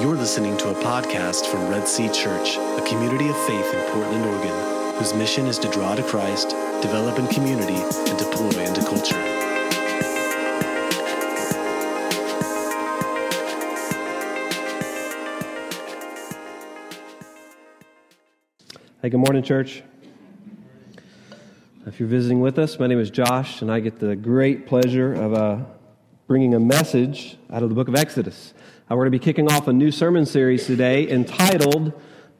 You're listening to a podcast from Red Sea Church, a community of faith in Portland, Oregon, whose mission is to draw to Christ, develop in community, and deploy into culture. Hey, good morning, church. If you're visiting with us, my name is Josh, and I get the great pleasure of uh, bringing a message out of the book of Exodus. Uh, we're going to be kicking off a new sermon series today entitled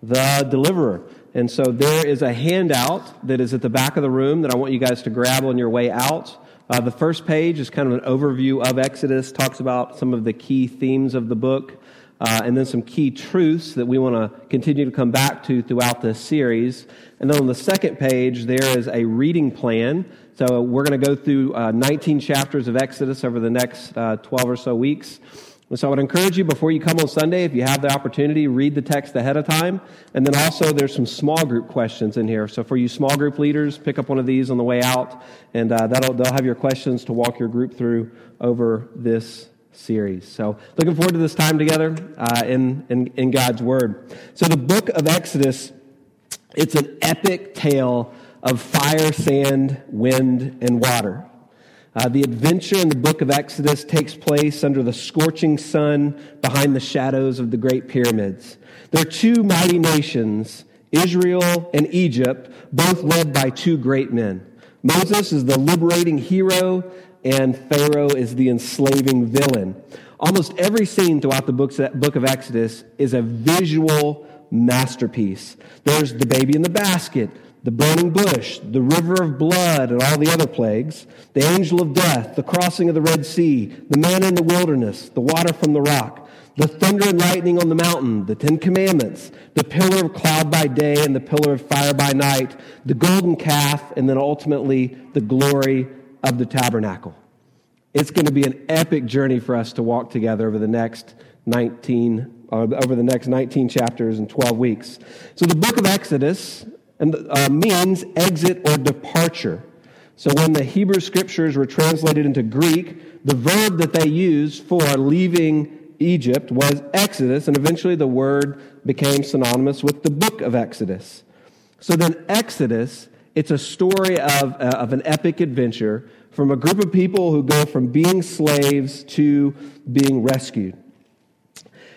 The Deliverer. And so there is a handout that is at the back of the room that I want you guys to grab on your way out. Uh, the first page is kind of an overview of Exodus, talks about some of the key themes of the book uh, and then some key truths that we want to continue to come back to throughout this series. And then on the second page, there is a reading plan. So we're going to go through uh, 19 chapters of Exodus over the next uh, 12 or so weeks. And so I would encourage you before you come on Sunday, if you have the opportunity, read the text ahead of time. And then also there's some small group questions in here. So for you small group leaders, pick up one of these on the way out, and uh, that'll they'll have your questions to walk your group through over this series. So, looking forward to this time together uh, in, in, in God's Word. So, the book of Exodus, it's an epic tale of fire, sand, wind, and water. Uh, the adventure in the book of Exodus takes place under the scorching sun behind the shadows of the Great Pyramids. There are two mighty nations, Israel and Egypt, both led by two great men. Moses is the liberating hero and Pharaoh is the enslaving villain. Almost every scene throughout the book of Exodus is a visual masterpiece. There's the baby in the basket, the burning bush, the river of blood, and all the other plagues, the angel of death, the crossing of the Red Sea, the manna in the wilderness, the water from the rock, the thunder and lightning on the mountain, the Ten Commandments, the pillar of cloud by day and the pillar of fire by night, the golden calf, and then ultimately the glory of the tabernacle. It's going to be an epic journey for us to walk together over the next 19 uh, over the next 19 chapters and 12 weeks. So the book of Exodus uh, means exit or departure. So when the Hebrew scriptures were translated into Greek, the verb that they used for leaving Egypt was Exodus, and eventually the word became synonymous with the book of Exodus. So then Exodus it's a story of, uh, of an epic adventure from a group of people who go from being slaves to being rescued.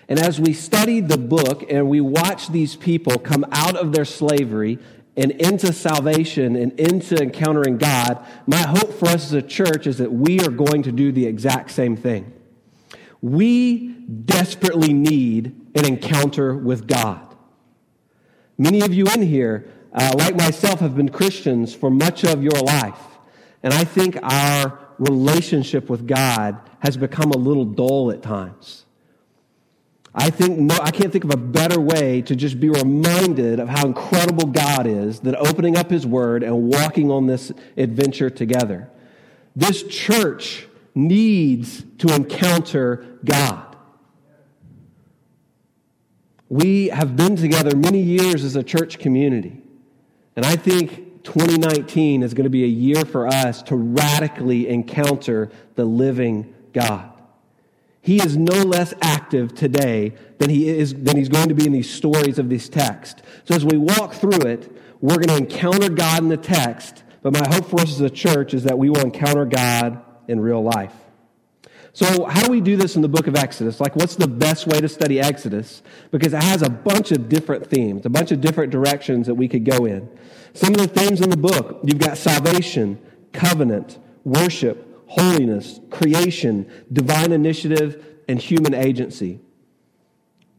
And as we study the book and we watch these people come out of their slavery and into salvation and into encountering God, my hope for us as a church is that we are going to do the exact same thing. We desperately need an encounter with God. Many of you in here uh, like myself, have been Christians for much of your life. And I think our relationship with God has become a little dull at times. I think I can't think of a better way to just be reminded of how incredible God is than opening up His Word and walking on this adventure together. This church needs to encounter God. We have been together many years as a church community. And I think 2019 is going to be a year for us to radically encounter the living God. He is no less active today than he is than he's going to be in these stories of this text. So as we walk through it, we're going to encounter God in the text, but my hope for us as a church is that we will encounter God in real life. So, how do we do this in the book of Exodus? Like, what's the best way to study Exodus? Because it has a bunch of different themes, a bunch of different directions that we could go in. Some of the themes in the book you've got salvation, covenant, worship, holiness, creation, divine initiative, and human agency.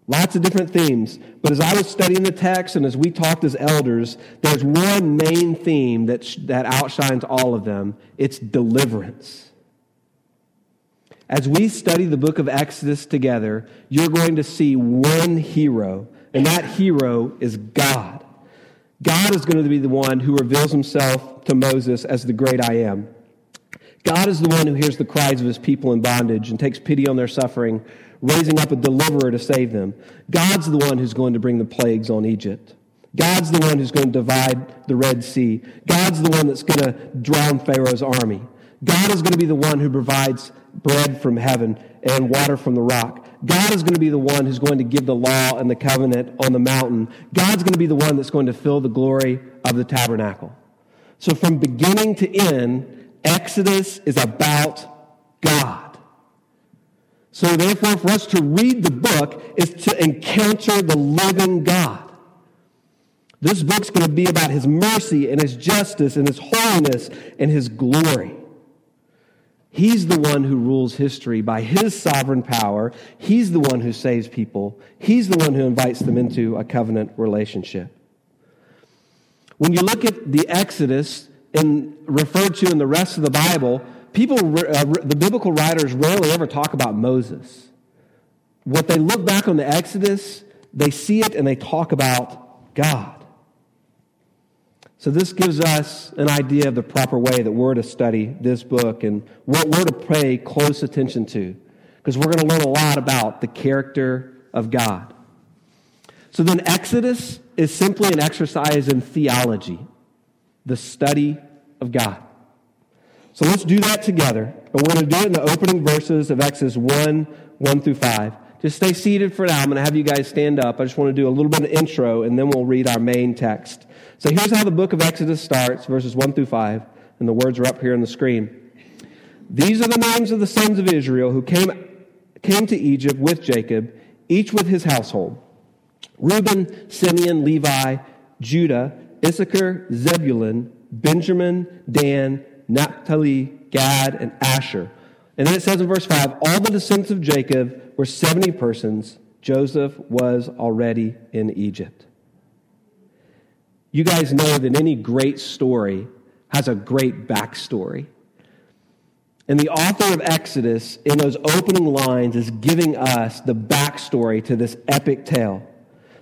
Lots of different themes. But as I was studying the text and as we talked as elders, there's one main theme that, that outshines all of them it's deliverance. As we study the book of Exodus together, you're going to see one hero, and that hero is God. God is going to be the one who reveals himself to Moses as the great I am. God is the one who hears the cries of his people in bondage and takes pity on their suffering, raising up a deliverer to save them. God's the one who's going to bring the plagues on Egypt. God's the one who's going to divide the Red Sea. God's the one that's going to drown Pharaoh's army. God is going to be the one who provides bread from heaven and water from the rock. God is going to be the one who's going to give the law and the covenant on the mountain. God's going to be the one that's going to fill the glory of the tabernacle. So from beginning to end, Exodus is about God. So therefore, for us to read the book is to encounter the living God. This book's going to be about his mercy and his justice and his holiness and his glory. He's the one who rules history by his sovereign power. He's the one who saves people. He's the one who invites them into a covenant relationship. When you look at the Exodus and referred to in the rest of the Bible, people, uh, the biblical writers rarely ever talk about Moses. What they look back on the Exodus, they see it and they talk about God. So, this gives us an idea of the proper way that we're to study this book and what we're to pay close attention to, because we're going to learn a lot about the character of God. So, then Exodus is simply an exercise in theology, the study of God. So, let's do that together. And we're going to do it in the opening verses of Exodus 1 1 through 5. Just stay seated for now. I'm going to have you guys stand up. I just want to do a little bit of intro, and then we'll read our main text. So here's how the book of Exodus starts, verses 1 through 5, and the words are up here on the screen. These are the names of the sons of Israel who came, came to Egypt with Jacob, each with his household Reuben, Simeon, Levi, Judah, Issachar, Zebulun, Benjamin, Dan, Naphtali, Gad, and Asher. And then it says in verse 5 all the descendants of Jacob were 70 persons. Joseph was already in Egypt. You guys know that any great story has a great backstory. And the author of Exodus, in those opening lines, is giving us the backstory to this epic tale.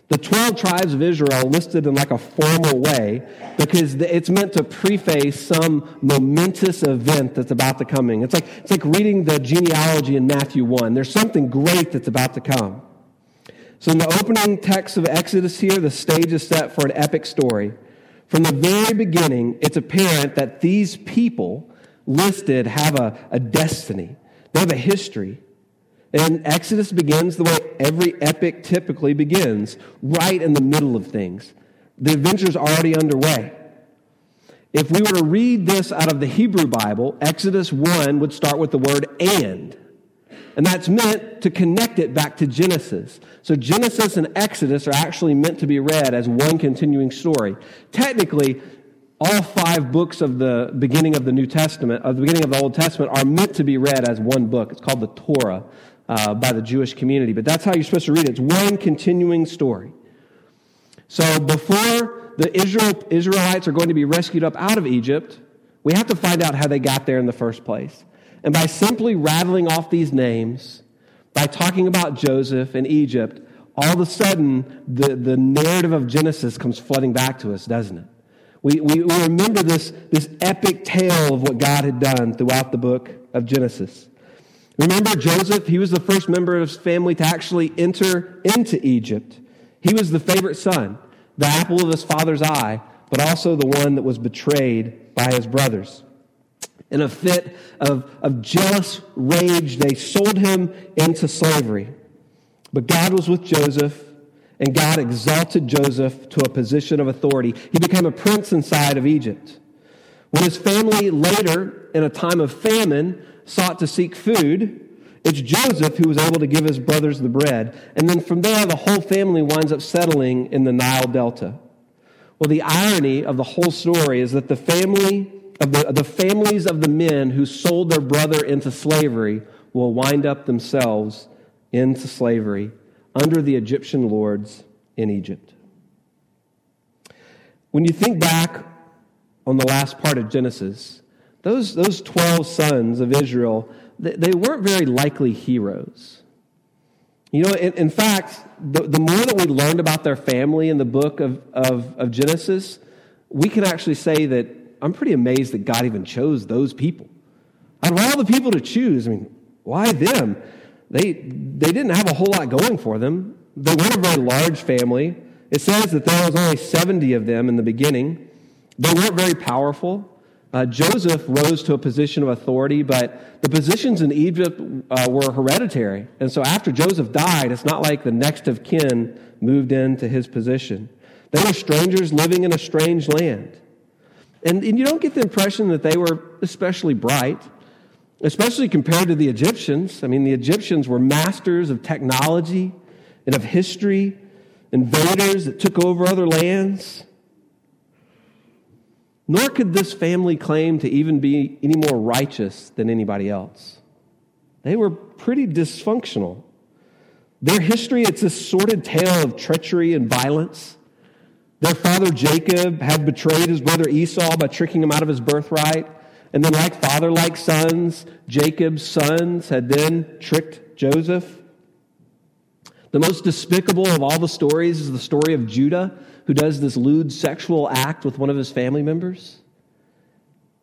The 12 tribes of Israel listed in like a formal way because it's meant to preface some momentous event that's about to coming. It's like, it's like reading the genealogy in Matthew 1. There's something great that's about to come. So, in the opening text of Exodus here, the stage is set for an epic story. From the very beginning, it's apparent that these people listed have a, a destiny, they have a history. And Exodus begins the way every epic typically begins, right in the middle of things. The adventure's already underway. If we were to read this out of the Hebrew Bible, Exodus 1 would start with the word and. And that's meant to connect it back to Genesis. So Genesis and Exodus are actually meant to be read as one continuing story. Technically, all five books of the beginning of the New Testament, of the beginning of the Old Testament, are meant to be read as one book. It's called the Torah uh, by the Jewish community. But that's how you're supposed to read it. It's one continuing story. So before the Israel, Israelites are going to be rescued up out of Egypt, we have to find out how they got there in the first place. And by simply rattling off these names, by talking about Joseph and Egypt, all of a sudden the, the narrative of Genesis comes flooding back to us, doesn't it? We, we, we remember this, this epic tale of what God had done throughout the book of Genesis. Remember Joseph? He was the first member of his family to actually enter into Egypt. He was the favorite son, the apple of his father's eye, but also the one that was betrayed by his brothers. In a fit of, of jealous rage, they sold him into slavery. But God was with Joseph, and God exalted Joseph to a position of authority. He became a prince inside of Egypt. When his family later, in a time of famine, sought to seek food, it's Joseph who was able to give his brothers the bread. And then from there, the whole family winds up settling in the Nile Delta. Well, the irony of the whole story is that the family of the, the families of the men who sold their brother into slavery will wind up themselves into slavery under the Egyptian lords in Egypt. When you think back on the last part of Genesis, those, those 12 sons of Israel, they, they weren't very likely heroes. You know, in, in fact, the, the more that we learned about their family in the book of, of, of Genesis, we can actually say that I'm pretty amazed that God even chose those people. Out of all the people to choose, I mean, why them? They, they didn't have a whole lot going for them. They weren't a very large family. It says that there was only 70 of them in the beginning. They weren't very powerful. Uh, Joseph rose to a position of authority, but the positions in Egypt uh, were hereditary. And so after Joseph died, it's not like the next of kin moved into his position. They were strangers living in a strange land. And, and you don't get the impression that they were especially bright, especially compared to the Egyptians. I mean, the Egyptians were masters of technology and of history, invaders that took over other lands. Nor could this family claim to even be any more righteous than anybody else. They were pretty dysfunctional. Their history, it's a sordid tale of treachery and violence. Their father Jacob had betrayed his brother Esau by tricking him out of his birthright. And then, like father, like sons, Jacob's sons had then tricked Joseph. The most despicable of all the stories is the story of Judah, who does this lewd sexual act with one of his family members.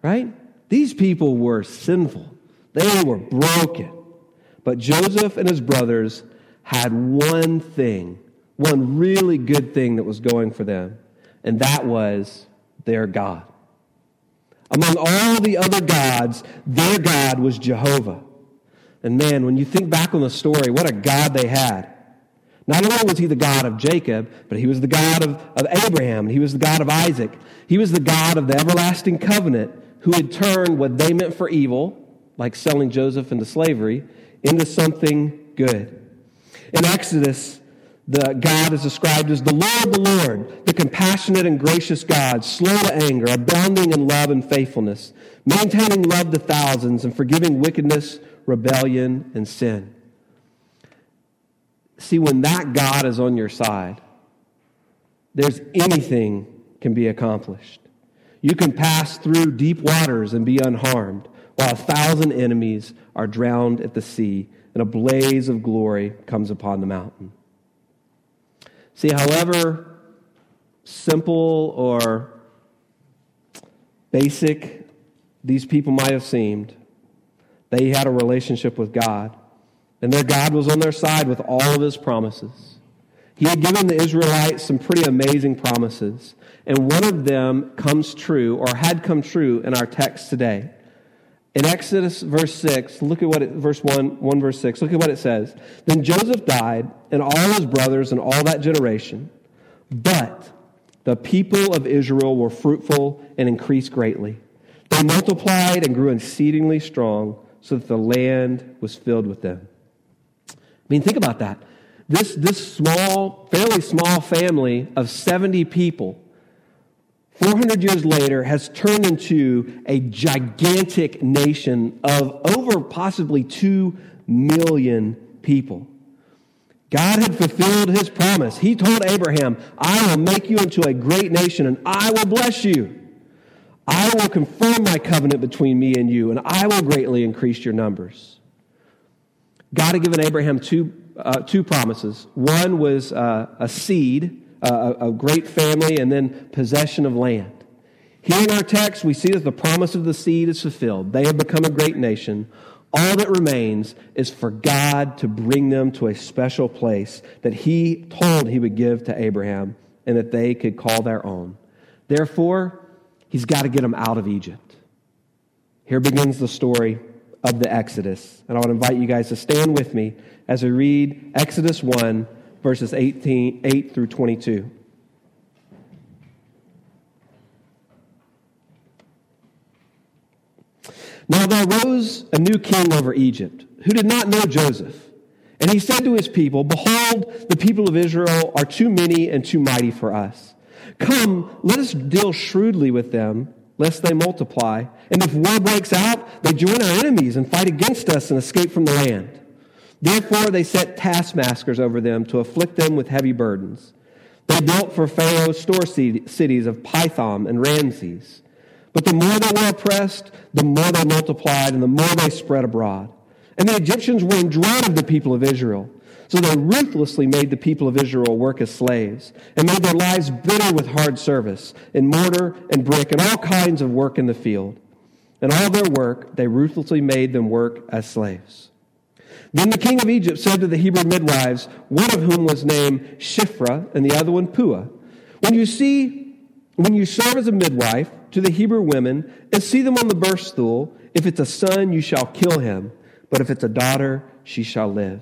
Right? These people were sinful, they were broken. But Joseph and his brothers had one thing, one really good thing that was going for them, and that was their God. Among all the other gods, their God was Jehovah. And man, when you think back on the story, what a God they had. Not only was he the God of Jacob, but he was the God of, of Abraham, he was the God of Isaac. He was the God of the everlasting covenant who had turned what they meant for evil, like selling Joseph into slavery, into something good. In Exodus, the God is described as the Lord, the Lord, the compassionate and gracious God, slow to anger, abounding in love and faithfulness, maintaining love to thousands, and forgiving wickedness, rebellion, and sin. See, when that God is on your side, there's anything can be accomplished. You can pass through deep waters and be unharmed, while a thousand enemies are drowned at the sea, and a blaze of glory comes upon the mountain. See, however simple or basic these people might have seemed, they had a relationship with God. And their God was on their side with all of his promises. He had given the Israelites some pretty amazing promises. And one of them comes true, or had come true, in our text today. In Exodus verse 6, look at what it, verse 1, 1 verse 6, look at what it says. Then Joseph died, and all his brothers, and all that generation. But the people of Israel were fruitful and increased greatly. They multiplied and grew exceedingly strong, so that the land was filled with them mean, think about that. This, this small, fairly small family of 70 people, 400 years later, has turned into a gigantic nation of over possibly 2 million people. God had fulfilled his promise. He told Abraham, I will make you into a great nation and I will bless you. I will confirm my covenant between me and you, and I will greatly increase your numbers. God had given Abraham two, uh, two promises. One was uh, a seed, uh, a great family, and then possession of land. Here in our text, we see that the promise of the seed is fulfilled. They have become a great nation. All that remains is for God to bring them to a special place that He told He would give to Abraham and that they could call their own. Therefore, He's got to get them out of Egypt. Here begins the story of the Exodus. And I would invite you guys to stand with me as we read Exodus 1, verses 18, 8 through 22. Now there rose a new king over Egypt who did not know Joseph. And he said to his people, Behold, the people of Israel are too many and too mighty for us. Come, let us deal shrewdly with them lest they multiply. And if war breaks out, they join our enemies and fight against us and escape from the land. Therefore, they set taskmasters over them to afflict them with heavy burdens. They built for Pharaoh store cities of Pithom and Ramses. But the more they were oppressed, the more they multiplied and the more they spread abroad. And the Egyptians were in dread of the people of Israel. So they ruthlessly made the people of Israel work as slaves and made their lives bitter with hard service in mortar and brick and all kinds of work in the field. And all their work, they ruthlessly made them work as slaves. Then the king of Egypt said to the Hebrew midwives, one of whom was named Shiphrah and the other one Puah, When you see, when you serve as a midwife, to the Hebrew women and see them on the birth stool. If it's a son, you shall kill him, but if it's a daughter, she shall live.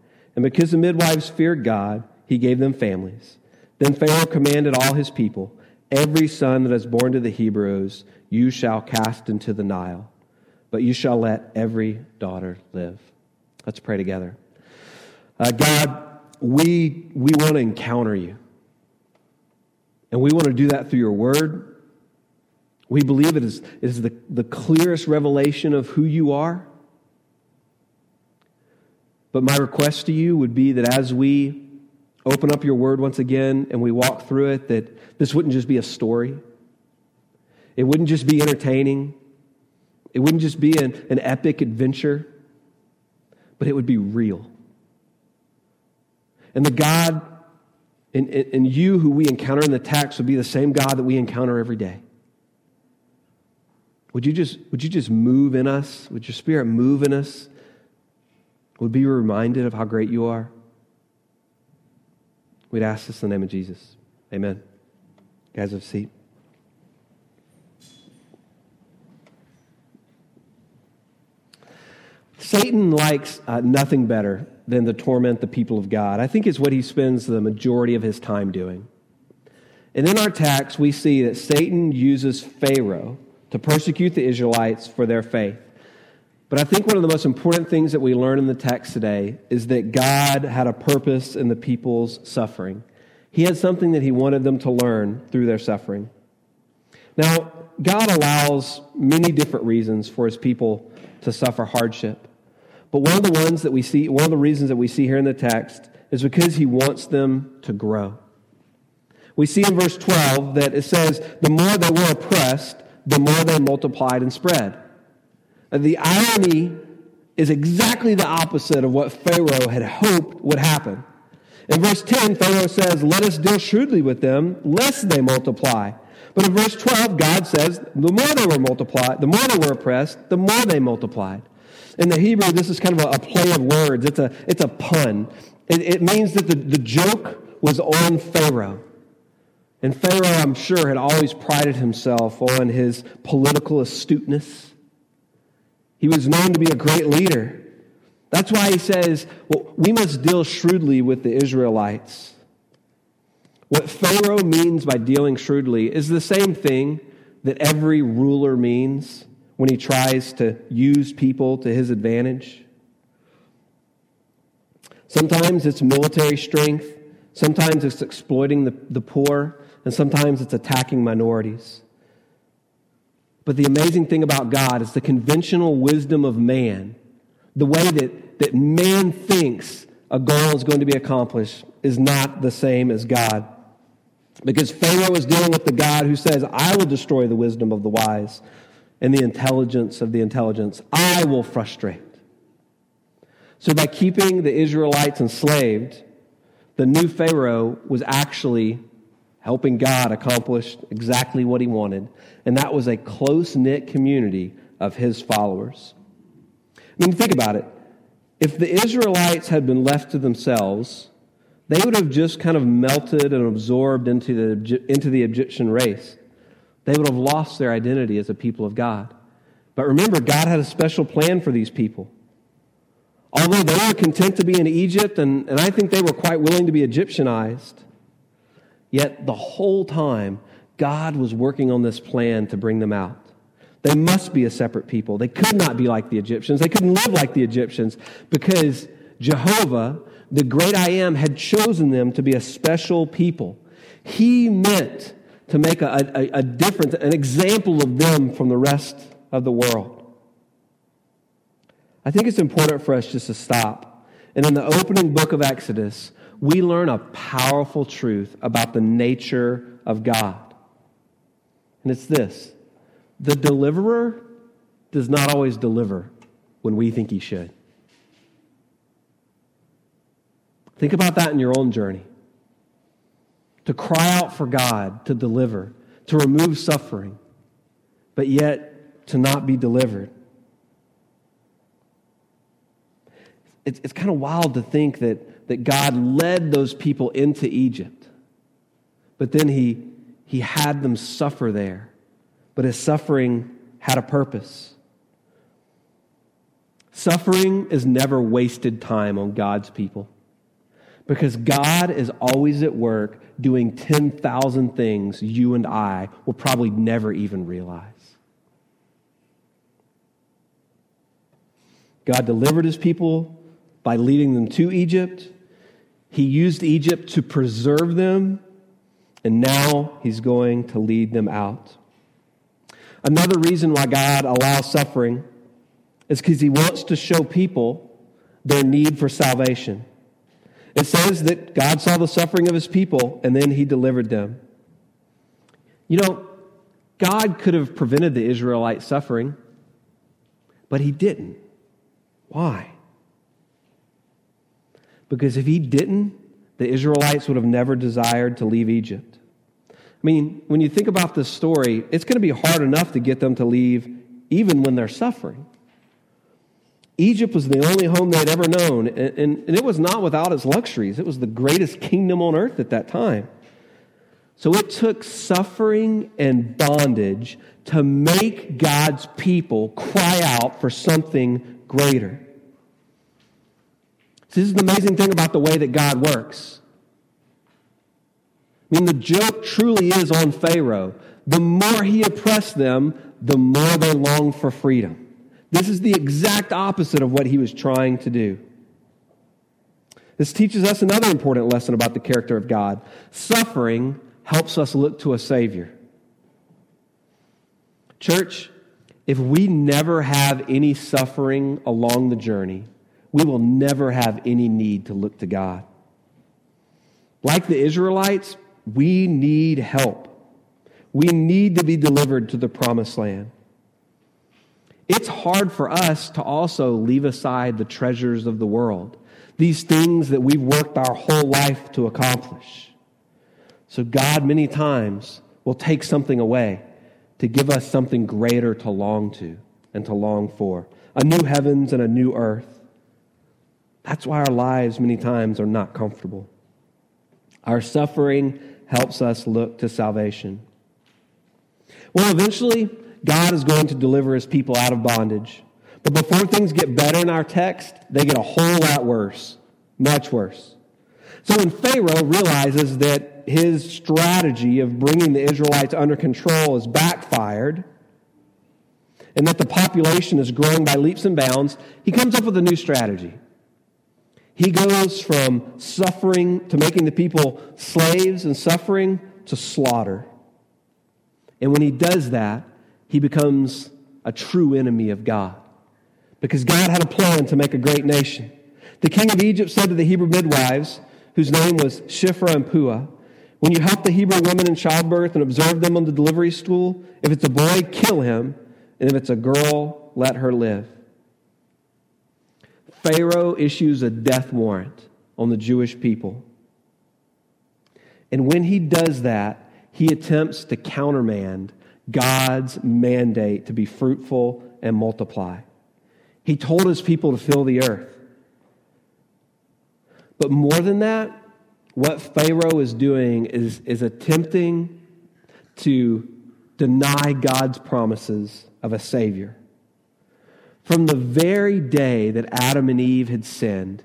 And because the midwives feared God, he gave them families. Then Pharaoh commanded all his people, Every son that is born to the Hebrews you shall cast into the Nile, but you shall let every daughter live. Let's pray together. Uh, God, we, we want to encounter you. And we want to do that through your word. We believe it is, it is the, the clearest revelation of who you are. But my request to you would be that as we open up your word once again and we walk through it, that this wouldn't just be a story. It wouldn't just be entertaining. It wouldn't just be an, an epic adventure, but it would be real. And the God and, and you who we encounter in the text would be the same God that we encounter every day. Would you just, would you just move in us? Would your spirit move in us? Would be reminded of how great you are? We'd ask this in the name of Jesus. Amen. Guys, have a seat. Satan likes uh, nothing better than to torment the people of God. I think it's what he spends the majority of his time doing. And in our text, we see that Satan uses Pharaoh to persecute the Israelites for their faith. But I think one of the most important things that we learn in the text today is that God had a purpose in the people's suffering. He had something that he wanted them to learn through their suffering. Now, God allows many different reasons for his people to suffer hardship. But one of the ones that we see, one of the reasons that we see here in the text is because he wants them to grow. We see in verse 12 that it says, the more they were oppressed, the more they multiplied and spread. The irony is exactly the opposite of what Pharaoh had hoped would happen. In verse 10, Pharaoh says, Let us deal shrewdly with them, lest they multiply. But in verse 12, God says, The more they were multiplied, the more they were oppressed, the more they multiplied. In the Hebrew, this is kind of a, a play of words. It's a, it's a pun. It, it means that the, the joke was on Pharaoh. And Pharaoh, I'm sure, had always prided himself on his political astuteness. He was known to be a great leader. That's why he says, well, we must deal shrewdly with the Israelites. What Pharaoh means by dealing shrewdly is the same thing that every ruler means when he tries to use people to his advantage. Sometimes it's military strength, sometimes it's exploiting the, the poor, and sometimes it's attacking minorities. But the amazing thing about God is the conventional wisdom of man, the way that, that man thinks a goal is going to be accomplished, is not the same as God. Because Pharaoh is dealing with the God who says, I will destroy the wisdom of the wise and the intelligence of the intelligence, I will frustrate. So, by keeping the Israelites enslaved, the new Pharaoh was actually helping God accomplish exactly what he wanted, and that was a close knit community of his followers. I mean, think about it. If the Israelites had been left to themselves, they would have just kind of melted and absorbed into the, into the Egyptian race they would have lost their identity as a people of God. But remember, God had a special plan for these people. Although they were content to be in Egypt, and, and I think they were quite willing to be Egyptianized, yet the whole time, God was working on this plan to bring them out. They must be a separate people. They could not be like the Egyptians. They couldn't live like the Egyptians because Jehovah, the great I am, had chosen them to be a special people. He meant to make a, a, a difference, an example of them from the rest of the world. I think it's important for us just to stop. And in the opening book of Exodus, we learn a powerful truth about the nature of God. And it's this the deliverer does not always deliver when we think he should. Think about that in your own journey. To cry out for God to deliver, to remove suffering, but yet to not be delivered. It's, it's kind of wild to think that, that God led those people into Egypt, but then he, he had them suffer there. But his suffering had a purpose. Suffering is never wasted time on God's people because God is always at work doing 10,000 things you and I will probably never even realize. God delivered his people by leading them to Egypt. He used Egypt to preserve them, and now he's going to lead them out. Another reason why God allows suffering is because he wants to show people their need for salvation. It says that God saw the suffering of his people and then he delivered them. You know, God could have prevented the Israelite suffering, but he didn't. Why? Because if he didn't, the Israelites would have never desired to leave Egypt. I mean, when you think about this story, it's going to be hard enough to get them to leave even when they're suffering. Egypt was the only home they'd ever known, and, and, and, it was not without its luxuries. It was the greatest kingdom on earth at that time. So it took suffering and bondage to make God's people cry out for something greater. This is the amazing thing about the way that God works. I mean, the joke truly is on Pharaoh. The more he oppressed them, the more they longed for freedom. This is the exact opposite of what he was trying to do. This teaches us another important lesson about the character of God. Suffering helps us look to a Savior. Church, if we never have any suffering along the journey, we will never have any need to look to God. Like the Israelites, we need help. We need to be delivered to the promised land. It's hard for us to also leave aside the treasures of the world, these things that we've worked our whole life to accomplish. So, God, many times, will take something away to give us something greater to long to and to long for a new heavens and a new earth. That's why our lives, many times, are not comfortable. Our suffering helps us look to salvation. Well, eventually, God is going to deliver his people out of bondage. But before things get better in our text, they get a whole lot worse, much worse. So when Pharaoh realizes that his strategy of bringing the Israelites under control is backfired, and that the population is growing by leaps and bounds, he comes up with a new strategy. He goes from suffering to making the people slaves and suffering to slaughter. And when he does that, he becomes a true enemy of God. Because God had a plan to make a great nation. The king of Egypt said to the Hebrew midwives, whose name was Shiphrah and Puah, When you help the Hebrew women in childbirth and observe them on the delivery stool, if it's a boy, kill him, and if it's a girl, let her live. Pharaoh issues a death warrant on the Jewish people. And when he does that, he attempts to countermand God's mandate to be fruitful and multiply. He told his people to fill the earth. But more than that, what Pharaoh is doing is, is attempting to deny God's promises of a Savior. From the very day that Adam and Eve had sinned,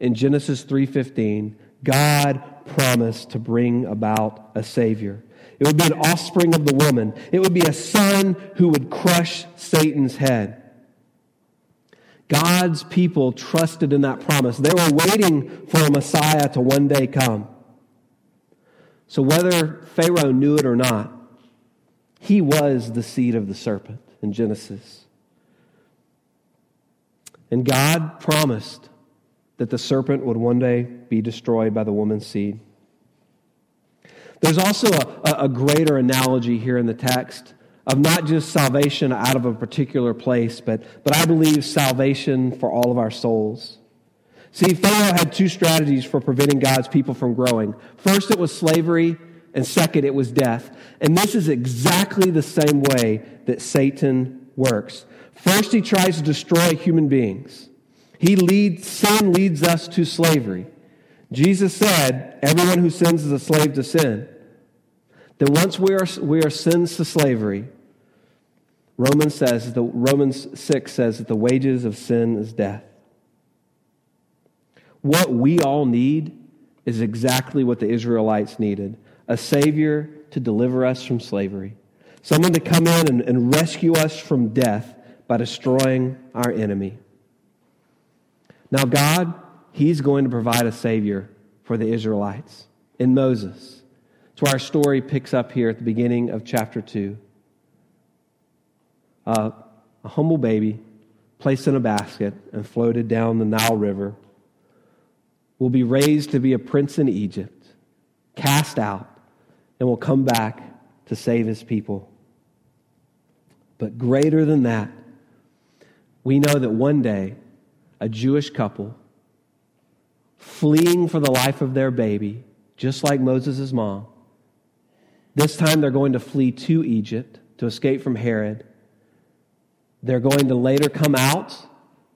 in Genesis 3:15, God promised to bring about a Savior. It would be an offspring of the woman. It would be a son who would crush Satan's head. God's people trusted in that promise. They were waiting for a Messiah to one day come. So, whether Pharaoh knew it or not, he was the seed of the serpent in Genesis. And God promised that the serpent would one day be destroyed by the woman's seed. There's also a, a greater analogy here in the text of not just salvation out of a particular place, but, but I believe salvation for all of our souls. See, Pharaoh had two strategies for preventing God's people from growing. First, it was slavery, and second, it was death. And this is exactly the same way that Satan works. First, he tries to destroy human beings. He leads, sin leads us to slavery. Jesus said, Everyone who sins is a slave to sin. Then once we are, we are sins to slavery, Romans says, the, Romans 6 says that the wages of sin is death. What we all need is exactly what the Israelites needed a Savior to deliver us from slavery, someone to come in and, and rescue us from death by destroying our enemy. Now, God, He's going to provide a Savior for the Israelites in Moses. It's where our story picks up here at the beginning of chapter 2 uh, a humble baby placed in a basket and floated down the Nile River will be raised to be a prince in Egypt, cast out, and will come back to save his people. But greater than that, we know that one day a Jewish couple fleeing for the life of their baby, just like Moses' mom, this time they're going to flee to Egypt to escape from Herod they're going to later come out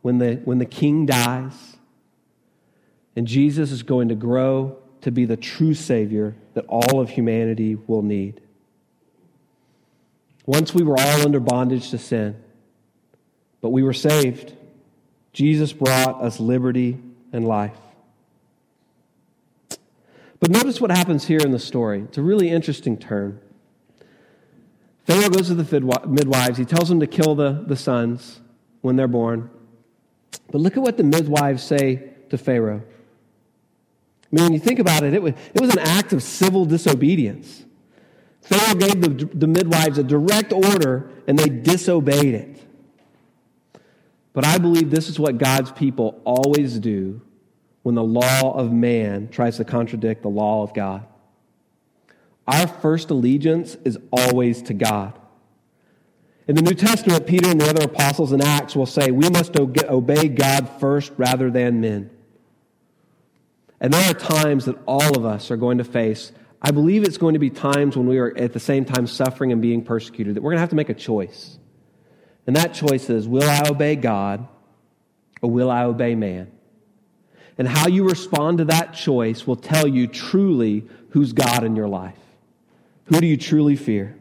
when the, when the king dies. And Jesus is going to grow to be the true Savior that all of humanity will need. Once we were all under bondage to sin, but we were saved. Jesus brought us liberty and life. But notice what happens here in the story. It's a really interesting turn. Pharaoh goes to the midwives. He tells them to kill the, the sons when they're born. But look at what the midwives say to Pharaoh. I mean, when you think about it, it was, it was an act of civil disobedience. Pharaoh gave the, the midwives a direct order, and they disobeyed it. But I believe this is what God's people always do when the law of man tries to contradict the law of God. Our first allegiance is always to God. In the New Testament, Peter and the other apostles in Acts will say, We must obey God first rather than men. And there are times that all of us are going to face. I believe it's going to be times when we are at the same time suffering and being persecuted that we're going to have to make a choice. And that choice is will I obey God or will I obey man? And how you respond to that choice will tell you truly who's God in your life. Who do you truly fear?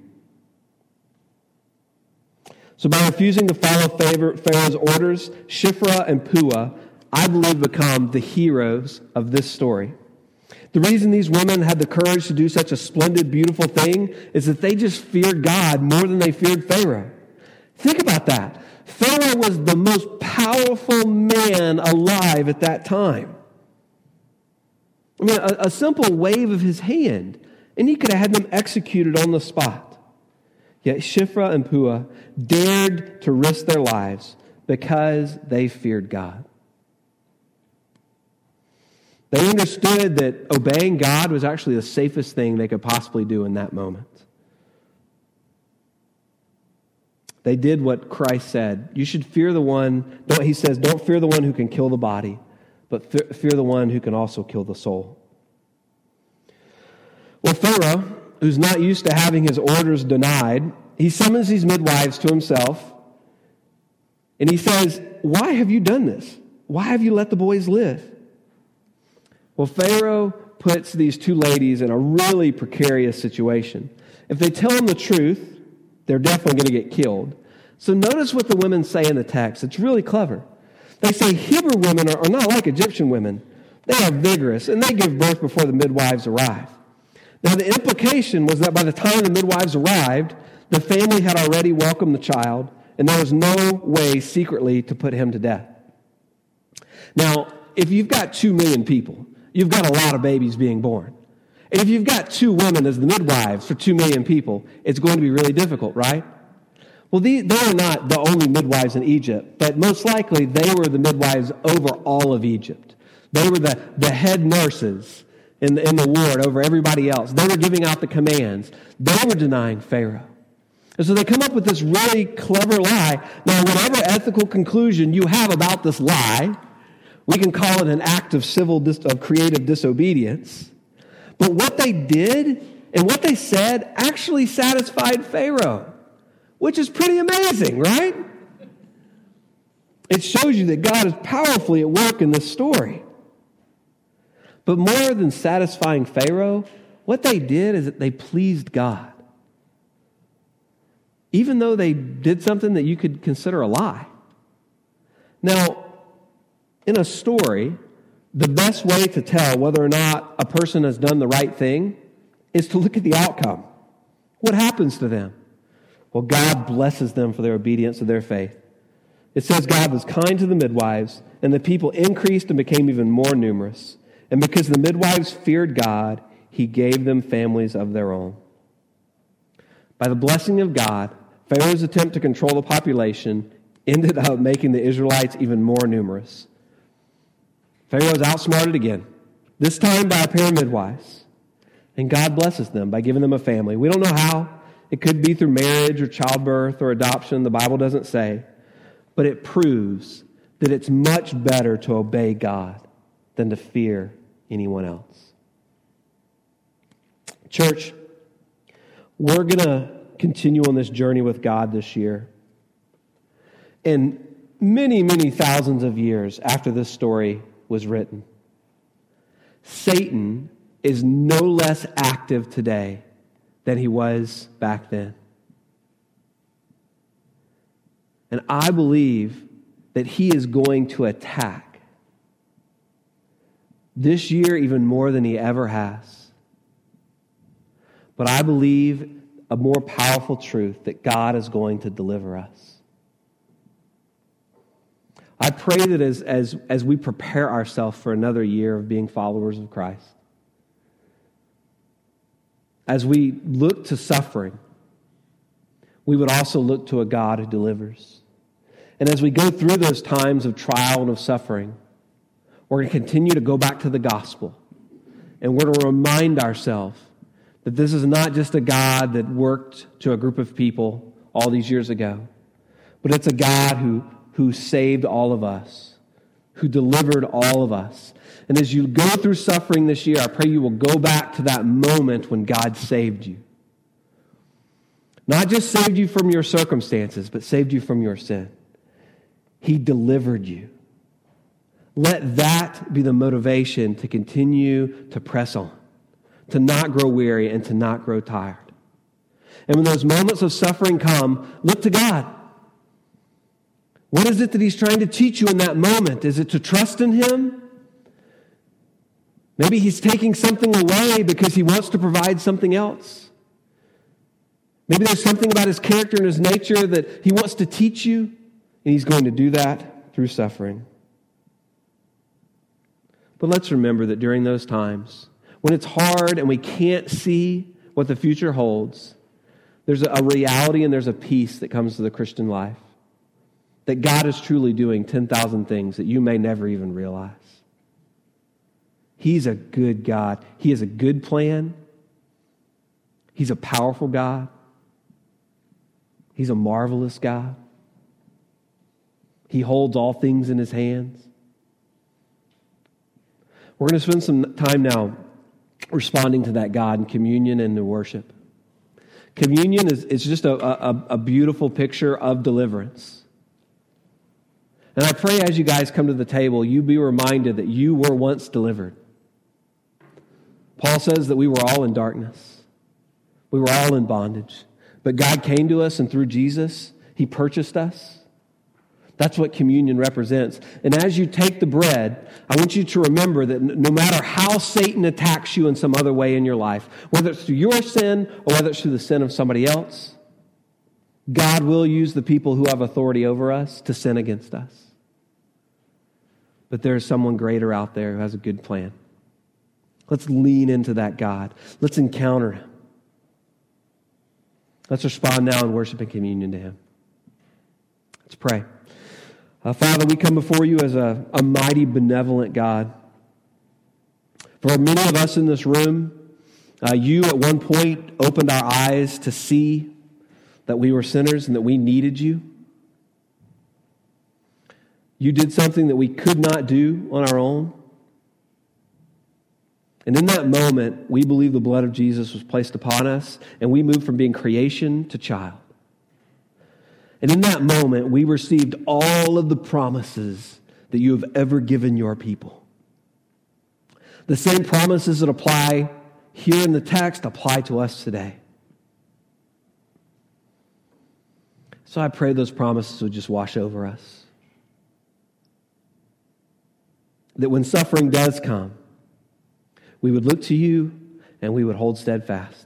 So, by refusing to follow Pharaoh's orders, Shiphrah and Puah, I believe, become the heroes of this story. The reason these women had the courage to do such a splendid, beautiful thing is that they just feared God more than they feared Pharaoh. Think about that. Pharaoh was the most powerful man alive at that time. I mean, a, a simple wave of his hand and he could have had them executed on the spot. Yet Shiphrah and Puah dared to risk their lives because they feared God. They understood that obeying God was actually the safest thing they could possibly do in that moment. They did what Christ said. You should fear the one, he says, don't fear the one who can kill the body, but fear the one who can also kill the soul. Well, Pharaoh, who's not used to having his orders denied, he summons these midwives to himself and he says, Why have you done this? Why have you let the boys live? Well, Pharaoh puts these two ladies in a really precarious situation. If they tell him the truth, they're definitely going to get killed. So notice what the women say in the text. It's really clever. They say Hebrew women are, are not like Egyptian women. They are vigorous and they give birth before the midwives arrive. Now, the implication was that by the time the midwives arrived, the family had already welcomed the child, and there was no way secretly to put him to death. Now, if you've got two million people, you've got a lot of babies being born. And if you've got two women as the midwives for two million people, it's going to be really difficult, right? Well, they, are not the only midwives in Egypt, but most likely they were the midwives over all of Egypt. They were the, the head nurses in the, in the ward over everybody else. They were giving out the commands. They were denying Pharaoh. And so they come up with this really clever lie. Now, whatever ethical conclusion you have about this lie, we can call it an act of civil, dis- of creative disobedience. But what they did and what they said actually satisfied Pharaoh, which is pretty amazing, right? It shows you that God is powerfully at work in this story. But more than satisfying Pharaoh, what they did is that they pleased God. Even though they did something that you could consider a lie. Now, in a story, the best way to tell whether or not a person has done the right thing is to look at the outcome. What happens to them? Well, God blesses them for their obedience to their faith. It says God was kind to the midwives, and the people increased and became even more numerous. And because the midwives feared God, he gave them families of their own. By the blessing of God, Pharaoh's attempt to control the population ended up making the Israelites even more numerous. Pharaoh is outsmarted again, this time by a pair of midwives. And God blesses them by giving them a family. We don't know how. It could be through marriage or childbirth or adoption. The Bible doesn't say. But it proves that it's much better to obey God than to fear anyone else. Church, we're going to continue on this journey with God this year. And many, many thousands of years after this story was written. Satan is no less active today than he was back then. And I believe that he is going to attack this year even more than he ever has. But I believe a more powerful truth that God is going to deliver us. I pray that as, as, as we prepare ourselves for another year of being followers of Christ, as we look to suffering, we would also look to a God who delivers. And as we go through those times of trial and of suffering, we're going to continue to go back to the gospel. And we're to remind ourselves that this is not just a God that worked to a group of people all these years ago, but it's a God who who saved all of us, who delivered all of us. And as you go through suffering this year, I pray you will go back to that moment when God saved you. Not just saved you from your circumstances, but saved you from your sin. He delivered you. Let that be the motivation to continue to press on, to not grow weary, and to not grow tired. And when those moments of suffering come, look to God. What is it that he's trying to teach you in that moment? Is it to trust in him? Maybe he's taking something away because he wants to provide something else. Maybe there's something about his character and his nature that he wants to teach you, and he's going to do that through suffering. But let's remember that during those times, when it's hard and we can't see what the future holds, there's a reality and there's a peace that comes to the Christian life that God is truly doing 10,000 things that you may never even realize. He's a good God. He has a good plan. He's a powerful God. He's a marvelous God. He holds all things in his hands. We're going to spend some time now responding to that God in communion and in worship. Communion is, is just a, a, a beautiful picture of deliverance. And I pray as you guys come to the table, you be reminded that you were once delivered. Paul says that we were all in darkness, we were all in bondage. But God came to us, and through Jesus, He purchased us. That's what communion represents. And as you take the bread, I want you to remember that no matter how Satan attacks you in some other way in your life, whether it's through your sin or whether it's through the sin of somebody else, God will use the people who have authority over us to sin against us. But there is someone greater out there who has a good plan. Let's lean into that God. Let's encounter him. Let's respond now in worship and communion to him. Let's pray. Uh, Father, we come before you as a, a mighty, benevolent God. For many of us in this room, uh, you at one point opened our eyes to see that we were sinners and that we needed you. You did something that we could not do on our own. And in that moment, we believe the blood of Jesus was placed upon us, and we moved from being creation to child. And in that moment, we received all of the promises that you have ever given your people. The same promises that apply here in the text apply to us today. So I pray those promises would just wash over us. That when suffering does come, we would look to you and we would hold steadfast.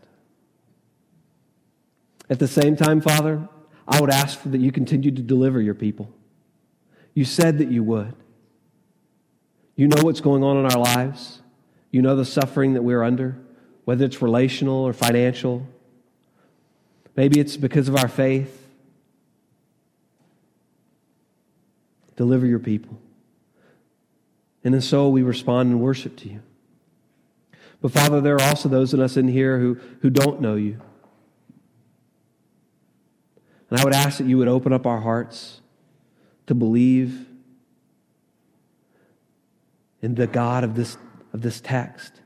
At the same time, Father, I would ask that you continue to deliver your people. You said that you would. You know what's going on in our lives. You know the suffering that we're under, whether it's relational or financial. Maybe it's because of our faith. Deliver your people. And in so we respond and worship to you. But Father, there are also those in us in here who, who don't know you. And I would ask that you would open up our hearts to believe in the God of this, of this text,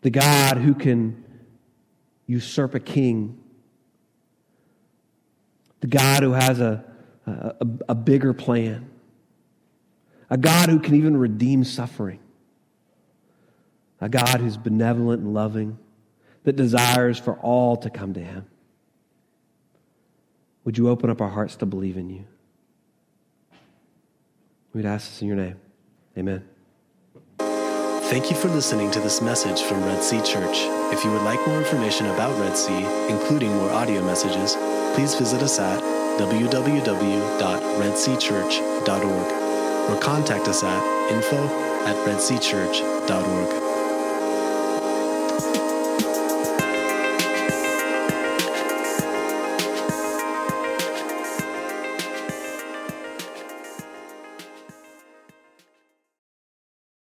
the God who can usurp a king, the God who has a, a, a bigger plan, a God who can even redeem suffering, a God who's benevolent and loving, that desires for all to come to him. Would you open up our hearts to believe in you? We'd ask this in your name. Amen. Thank you for listening to this message from Red Sea Church. If you would like more information about Red Sea, including more audio messages, please visit us at www.redseachurch.org or contact us at info at redseachurch.org.